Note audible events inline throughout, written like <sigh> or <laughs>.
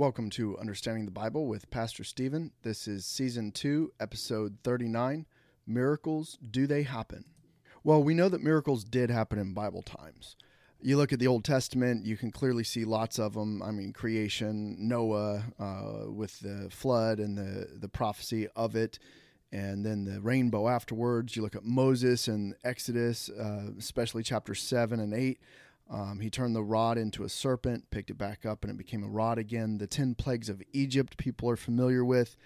Welcome to Understanding the Bible with Pastor Steven. This is season two, episode 39 Miracles Do They Happen? Well, we know that miracles did happen in Bible times. You look at the Old Testament, you can clearly see lots of them. I mean, creation, Noah uh, with the flood and the, the prophecy of it, and then the rainbow afterwards. You look at Moses and Exodus, uh, especially chapter 7 and 8. Um, he turned the rod into a serpent, picked it back up, and it became a rod again. The 10 plagues of Egypt, people are familiar with.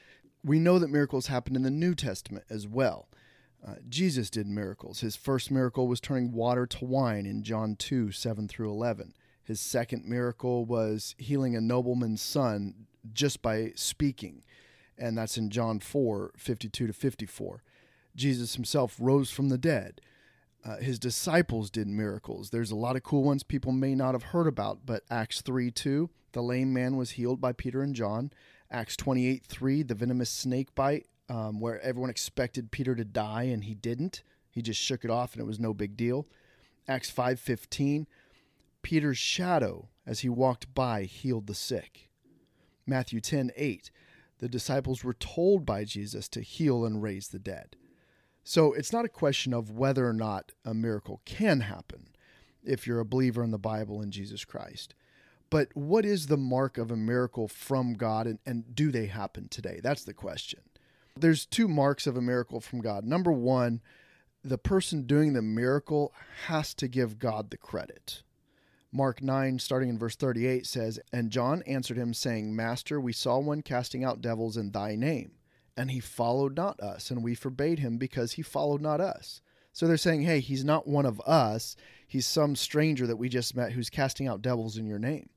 We know that miracles happened in the New Testament as well. Uh, Jesus did miracles. His first miracle was turning water to wine in John 2 7 through 11. His second miracle was healing a nobleman's son just by speaking, and that's in John 4 52 to 54. Jesus himself rose from the dead. Uh, his disciples did miracles. There's a lot of cool ones people may not have heard about, but Acts 3 2, the lame man was healed by Peter and John. Acts 28 3, the venomous snake bite, um, where everyone expected Peter to die and he didn't. He just shook it off and it was no big deal. Acts 5 15, Peter's shadow as he walked by healed the sick. Matthew 10 8, the disciples were told by Jesus to heal and raise the dead. So it's not a question of whether or not a miracle can happen if you're a believer in the Bible and Jesus Christ. But what is the mark of a miracle from God and, and do they happen today? That's the question. There's two marks of a miracle from God. Number one, the person doing the miracle has to give God the credit. Mark 9, starting in verse 38, says, And John answered him, saying, Master, we saw one casting out devils in thy name and he followed not us, and we forbade him because he followed not us. So they're saying, hey, he's not one of us. He's some stranger that we just met who's casting out devils in your name.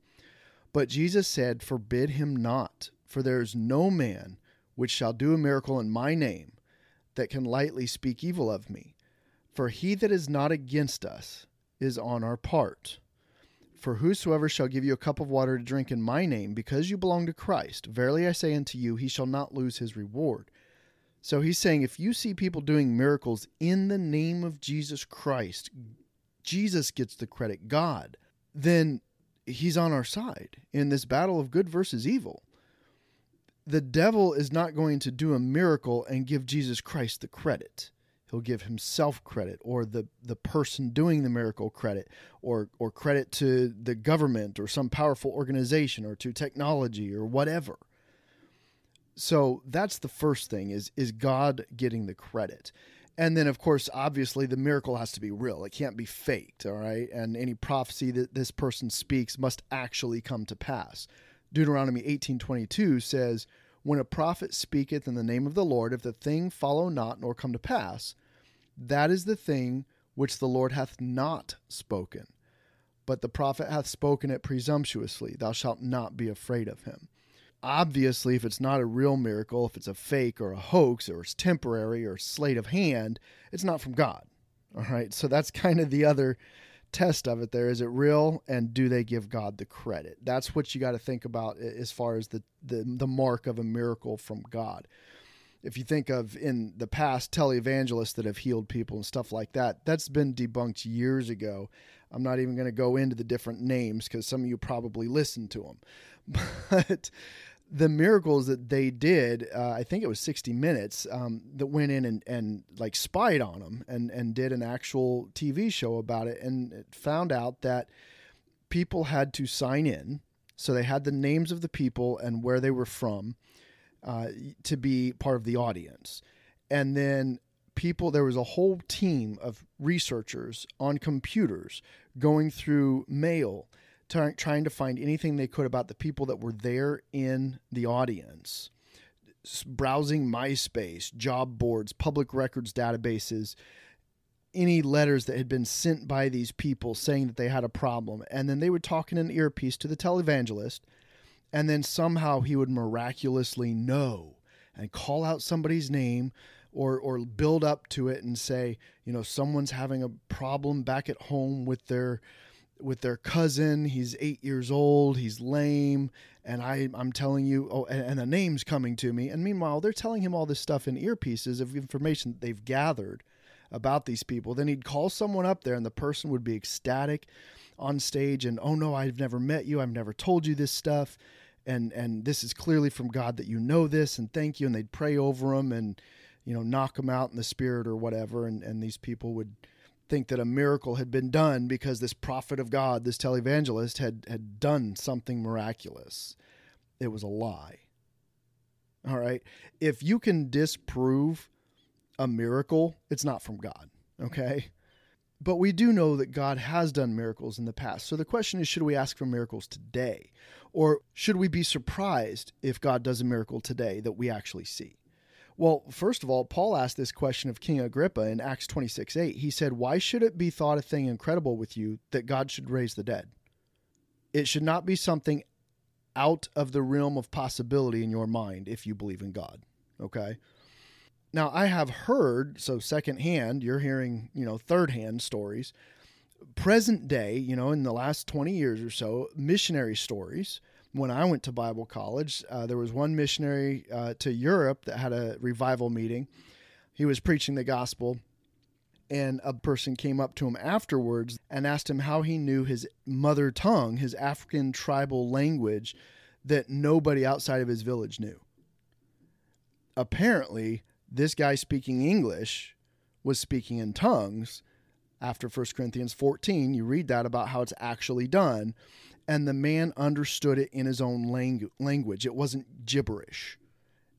But Jesus said, Forbid him not, for there is no man which shall do a miracle in my name that can lightly speak evil of me. For he that is not against us is on our part. For whosoever shall give you a cup of water to drink in my name, because you belong to Christ, verily I say unto you, he shall not lose his reward. So he's saying if you see people doing miracles in the name of Jesus Christ, Jesus gets the credit, God, then he's on our side in this battle of good versus evil. The devil is not going to do a miracle and give Jesus Christ the credit he'll give himself credit or the, the person doing the miracle credit or or credit to the government or some powerful organization or to technology or whatever. So that's the first thing is is god getting the credit. And then of course obviously the miracle has to be real. It can't be faked all right? And any prophecy that this person speaks must actually come to pass. Deuteronomy 18:22 says when a prophet speaketh in the name of the Lord, if the thing follow not nor come to pass, that is the thing which the Lord hath not spoken. But the prophet hath spoken it presumptuously. Thou shalt not be afraid of him. Obviously, if it's not a real miracle, if it's a fake or a hoax or it's temporary or sleight of hand, it's not from God. All right. So that's <laughs> kind of the other test of it there is it real and do they give god the credit? That's what you got to think about as far as the, the the mark of a miracle from god. If you think of in the past televangelists that have healed people and stuff like that that's been debunked years ago. I'm not even going to go into the different names because some of you probably listened to them <laughs> but the miracles that they did, uh, I think it was 60 Minutes, um, that went in and, and like spied on them and, and did an actual TV show about it and found out that people had to sign in. So they had the names of the people and where they were from uh, to be part of the audience. And then people, there was a whole team of researchers on computers going through mail trying to find anything they could about the people that were there in the audience, browsing MySpace, job boards, public records databases, any letters that had been sent by these people saying that they had a problem. And then they would talk in an earpiece to the televangelist, and then somehow he would miraculously know and call out somebody's name or or build up to it and say, you know, someone's having a problem back at home with their with their cousin. He's eight years old. He's lame, and I I'm telling you, oh, and, and a name's coming to me. And meanwhile, they're telling him all this stuff in earpieces of information that they've gathered about these people. Then he'd call someone up there, and the person would be ecstatic on stage and oh no, I've never met you. I've never told you this stuff. And, and this is clearly from God that you know this and thank you. And they'd pray over him and, you know, knock him out in the spirit or whatever. And, and these people would think that a miracle had been done because this prophet of God, this televangelist, had, had done something miraculous. It was a lie. All right. If you can disprove a miracle, it's not from God. Okay. But we do know that God has done miracles in the past. So the question is should we ask for miracles today? Or should we be surprised if God does a miracle today that we actually see? Well, first of all, Paul asked this question of King Agrippa in Acts 26 8. He said, Why should it be thought a thing incredible with you that God should raise the dead? It should not be something out of the realm of possibility in your mind if you believe in God. Okay? Now, I have heard, so secondhand, you're hearing, you know, third hand stories, present day, you know, in the last 20 years or so, missionary stories. When I went to Bible college, uh, there was one missionary uh, to Europe that had a revival meeting. He was preaching the gospel, and a person came up to him afterwards and asked him how he knew his mother tongue, his African tribal language that nobody outside of his village knew. Apparently, this guy speaking English was speaking in tongues after 1 Corinthians 14. You read that about how it's actually done. And the man understood it in his own langu- language. It wasn't gibberish.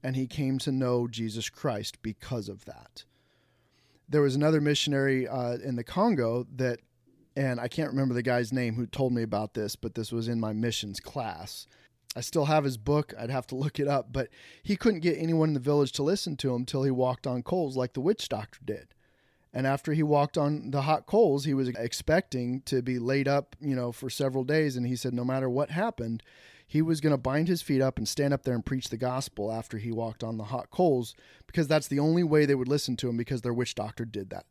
And he came to know Jesus Christ because of that. There was another missionary uh, in the Congo that, and I can't remember the guy's name who told me about this, but this was in my missions class. I still have his book. I'd have to look it up, but he couldn't get anyone in the village to listen to him till he walked on coals like the witch doctor did. And after he walked on the hot coals, he was expecting to be laid up, you know, for several days. And he said, no matter what happened, he was going to bind his feet up and stand up there and preach the gospel after he walked on the hot coals because that's the only way they would listen to him because their witch doctor did that.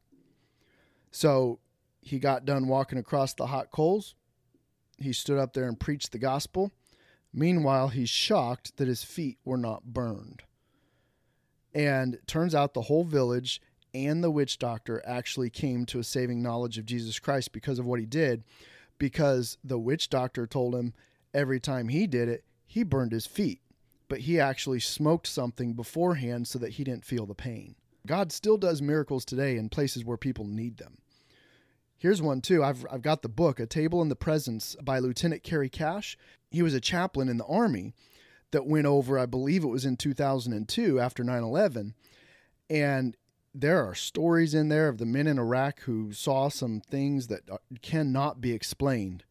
So he got done walking across the hot coals. He stood up there and preached the gospel. Meanwhile, he's shocked that his feet were not burned. And turns out the whole village and the witch doctor actually came to a saving knowledge of Jesus Christ because of what he did, because the witch doctor told him every time he did it, he burned his feet, but he actually smoked something beforehand so that he didn't feel the pain. God still does miracles today in places where people need them. Here's one too. I've, I've got the book, A Table in the Presence by Lieutenant Carey Cash. He was a chaplain in the Army that went over, I believe it was in 2002 after 9 11. And there are stories in there of the men in Iraq who saw some things that cannot be explained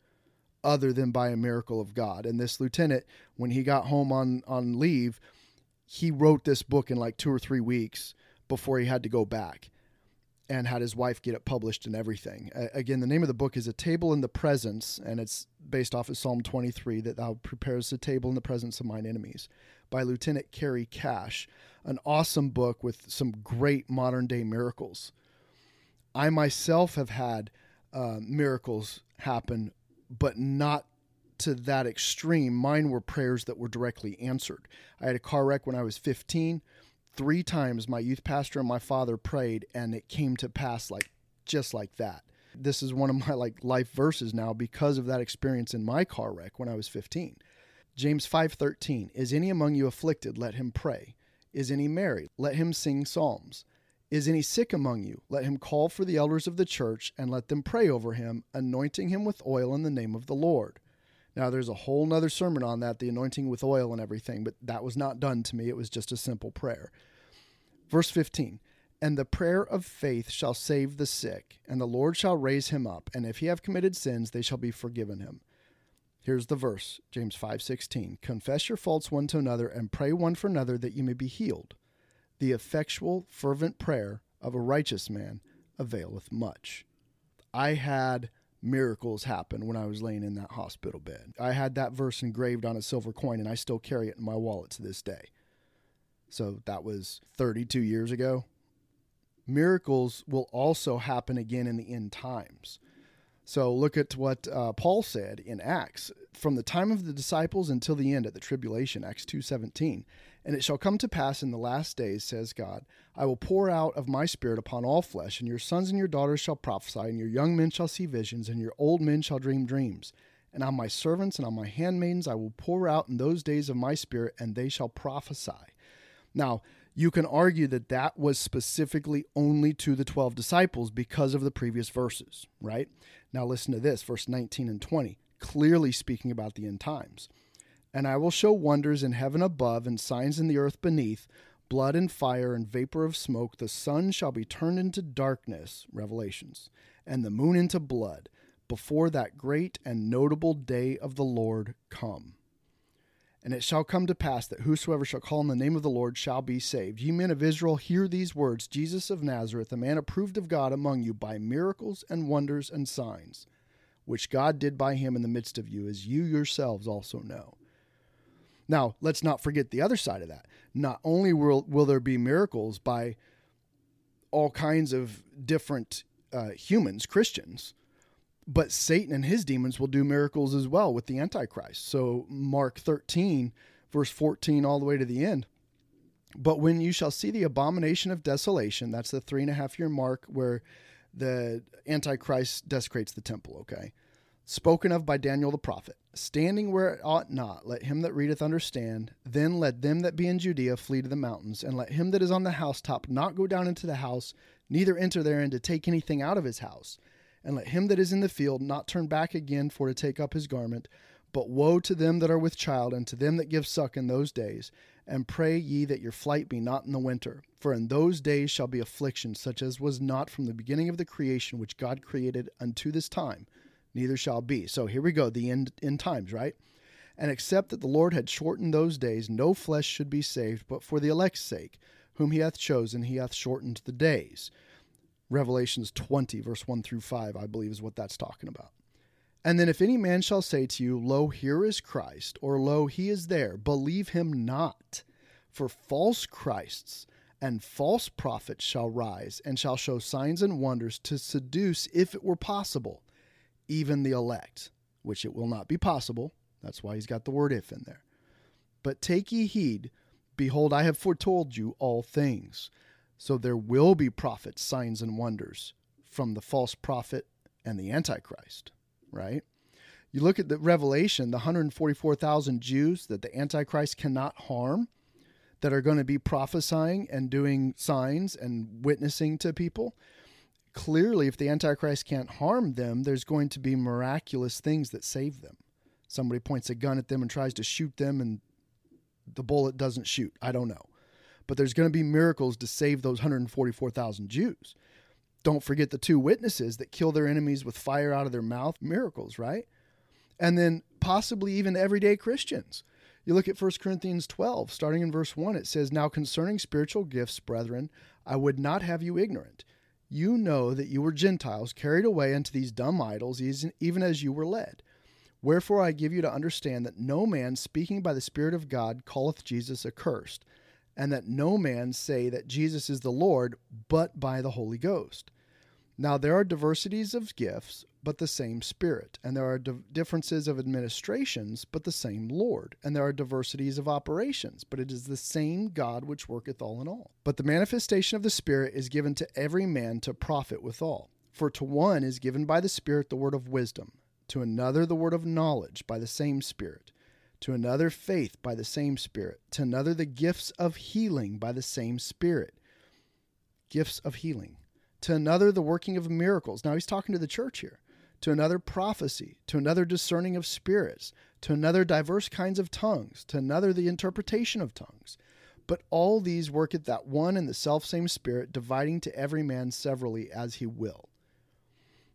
other than by a miracle of God. And this lieutenant, when he got home on, on leave, he wrote this book in like two or three weeks before he had to go back and had his wife get it published and everything. Uh, again, the name of the book is A Table in the Presence, and it's based off of Psalm 23 that thou prepares a table in the presence of mine enemies by Lieutenant Carey Cash. An awesome book with some great modern day miracles. I myself have had uh, miracles happen, but not to that extreme. Mine were prayers that were directly answered. I had a car wreck when I was 15 three times my youth pastor and my father prayed and it came to pass like just like that this is one of my like life verses now because of that experience in my car wreck when i was 15 james 5:13 is any among you afflicted let him pray is any merry let him sing psalms is any sick among you let him call for the elders of the church and let them pray over him anointing him with oil in the name of the lord now, there's a whole nother sermon on that, the anointing with oil and everything, but that was not done to me. It was just a simple prayer. Verse 15 And the prayer of faith shall save the sick, and the Lord shall raise him up, and if he have committed sins, they shall be forgiven him. Here's the verse, James 5:16. Confess your faults one to another and pray one for another that you may be healed. The effectual fervent prayer of a righteous man availeth much. I had miracles happen when I was laying in that hospital bed. I had that verse engraved on a silver coin and I still carry it in my wallet to this day. So that was 32 years ago. Miracles will also happen again in the end times. So look at what uh, Paul said in Acts from the time of the disciples until the end at the tribulation, Acts 2:17. And it shall come to pass in the last days, says God, I will pour out of my spirit upon all flesh, and your sons and your daughters shall prophesy, and your young men shall see visions, and your old men shall dream dreams. And on my servants and on my handmaidens I will pour out in those days of my spirit, and they shall prophesy. Now, you can argue that that was specifically only to the 12 disciples because of the previous verses, right? Now, listen to this, verse 19 and 20, clearly speaking about the end times. And I will show wonders in heaven above and signs in the earth beneath blood and fire and vapor of smoke. The sun shall be turned into darkness, Revelations, and the moon into blood, before that great and notable day of the Lord come. And it shall come to pass that whosoever shall call on the name of the Lord shall be saved. Ye men of Israel, hear these words Jesus of Nazareth, a man approved of God among you by miracles and wonders and signs, which God did by him in the midst of you, as you yourselves also know. Now, let's not forget the other side of that. Not only will, will there be miracles by all kinds of different uh, humans, Christians, but Satan and his demons will do miracles as well with the Antichrist. So, Mark 13, verse 14, all the way to the end. But when you shall see the abomination of desolation, that's the three and a half year mark where the Antichrist desecrates the temple, okay? Spoken of by Daniel the prophet, standing where it ought not, let him that readeth understand. Then let them that be in Judea flee to the mountains, and let him that is on the housetop not go down into the house, neither enter therein to take anything out of his house and let him that is in the field not turn back again for to take up his garment. But woe to them that are with child, and to them that give suck in those days. And pray ye that your flight be not in the winter. For in those days shall be affliction, such as was not from the beginning of the creation which God created unto this time, neither shall be. So here we go, the end, end times, right? And except that the Lord had shortened those days, no flesh should be saved, but for the elect's sake, whom he hath chosen, he hath shortened the days. Revelations 20, verse 1 through 5, I believe is what that's talking about. And then if any man shall say to you, Lo, here is Christ, or Lo, he is there, believe him not. For false Christs and false prophets shall rise, and shall show signs and wonders to seduce, if it were possible, even the elect, which it will not be possible. That's why he's got the word if in there. But take ye heed, behold, I have foretold you all things. So there will be prophets, signs, and wonders from the false prophet and the Antichrist, right? You look at the Revelation, the 144,000 Jews that the Antichrist cannot harm, that are going to be prophesying and doing signs and witnessing to people. Clearly, if the Antichrist can't harm them, there's going to be miraculous things that save them. Somebody points a gun at them and tries to shoot them, and the bullet doesn't shoot. I don't know but there's going to be miracles to save those 144,000 Jews. Don't forget the two witnesses that kill their enemies with fire out of their mouth, miracles, right? And then possibly even everyday Christians. You look at 1 Corinthians 12, starting in verse 1, it says, Now concerning spiritual gifts, brethren, I would not have you ignorant. You know that you were Gentiles carried away unto these dumb idols, even as you were led. Wherefore I give you to understand that no man speaking by the Spirit of God calleth Jesus accursed and that no man say that Jesus is the Lord but by the Holy Ghost. Now there are diversities of gifts, but the same Spirit, and there are di- differences of administrations, but the same Lord, and there are diversities of operations, but it is the same God which worketh all in all. But the manifestation of the Spirit is given to every man to profit withal. For to one is given by the Spirit the word of wisdom, to another the word of knowledge by the same Spirit to another faith by the same Spirit, to another the gifts of healing by the same Spirit. Gifts of healing. To another the working of miracles. Now he's talking to the church here. To another prophecy, to another discerning of spirits, to another diverse kinds of tongues, to another the interpretation of tongues. But all these work at that one and the self same Spirit, dividing to every man severally as he will.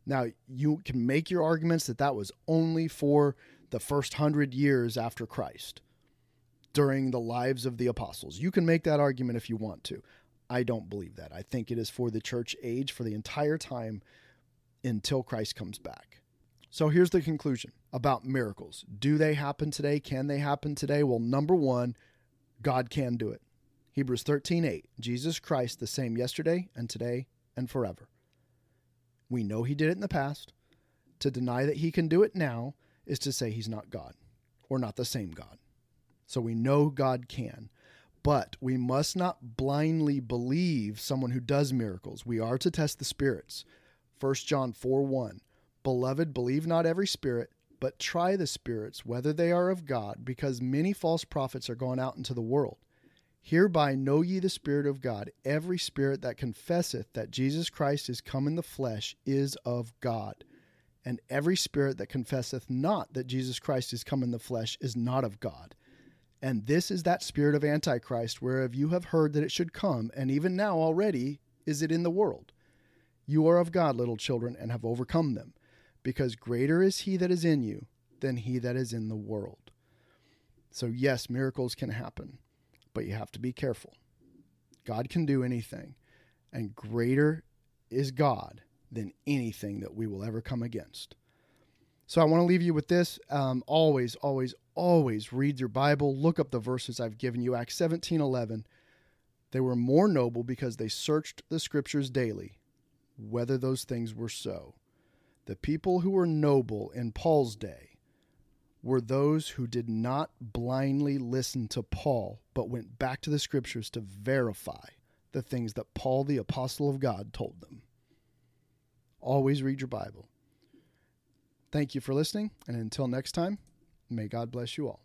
Now, you can make your arguments that that was only for the first hundred years after Christ during the lives of the apostles. You can make that argument if you want to. I don't believe that. I think it is for the church age for the entire time until Christ comes back. So here's the conclusion about miracles. Do they happen today? Can they happen today? Well, number one, God can do it. Hebrews 13 8. Jesus Christ, the same yesterday and today and forever. We know he did it in the past. To deny that he can do it now is to say he's not God or not the same God. So we know God can. But we must not blindly believe someone who does miracles. We are to test the spirits. 1 John 4 1. Beloved, believe not every spirit, but try the spirits, whether they are of God, because many false prophets are gone out into the world. Hereby know ye the Spirit of God. Every spirit that confesseth that Jesus Christ is come in the flesh is of God. And every spirit that confesseth not that Jesus Christ is come in the flesh is not of God. And this is that spirit of Antichrist, whereof you have heard that it should come, and even now already is it in the world. You are of God, little children, and have overcome them, because greater is he that is in you than he that is in the world. So, yes, miracles can happen, but you have to be careful. God can do anything, and greater is God than anything that we will ever come against. So I want to leave you with this. Um, always, always, always read your Bible. Look up the verses I've given you. Acts 17 11. They were more noble because they searched the scriptures daily, whether those things were so. The people who were noble in Paul's day were those who did not blindly listen to Paul, but went back to the scriptures to verify the things that Paul, the apostle of God, told them. Always read your Bible. Thank you for listening, and until next time, may God bless you all.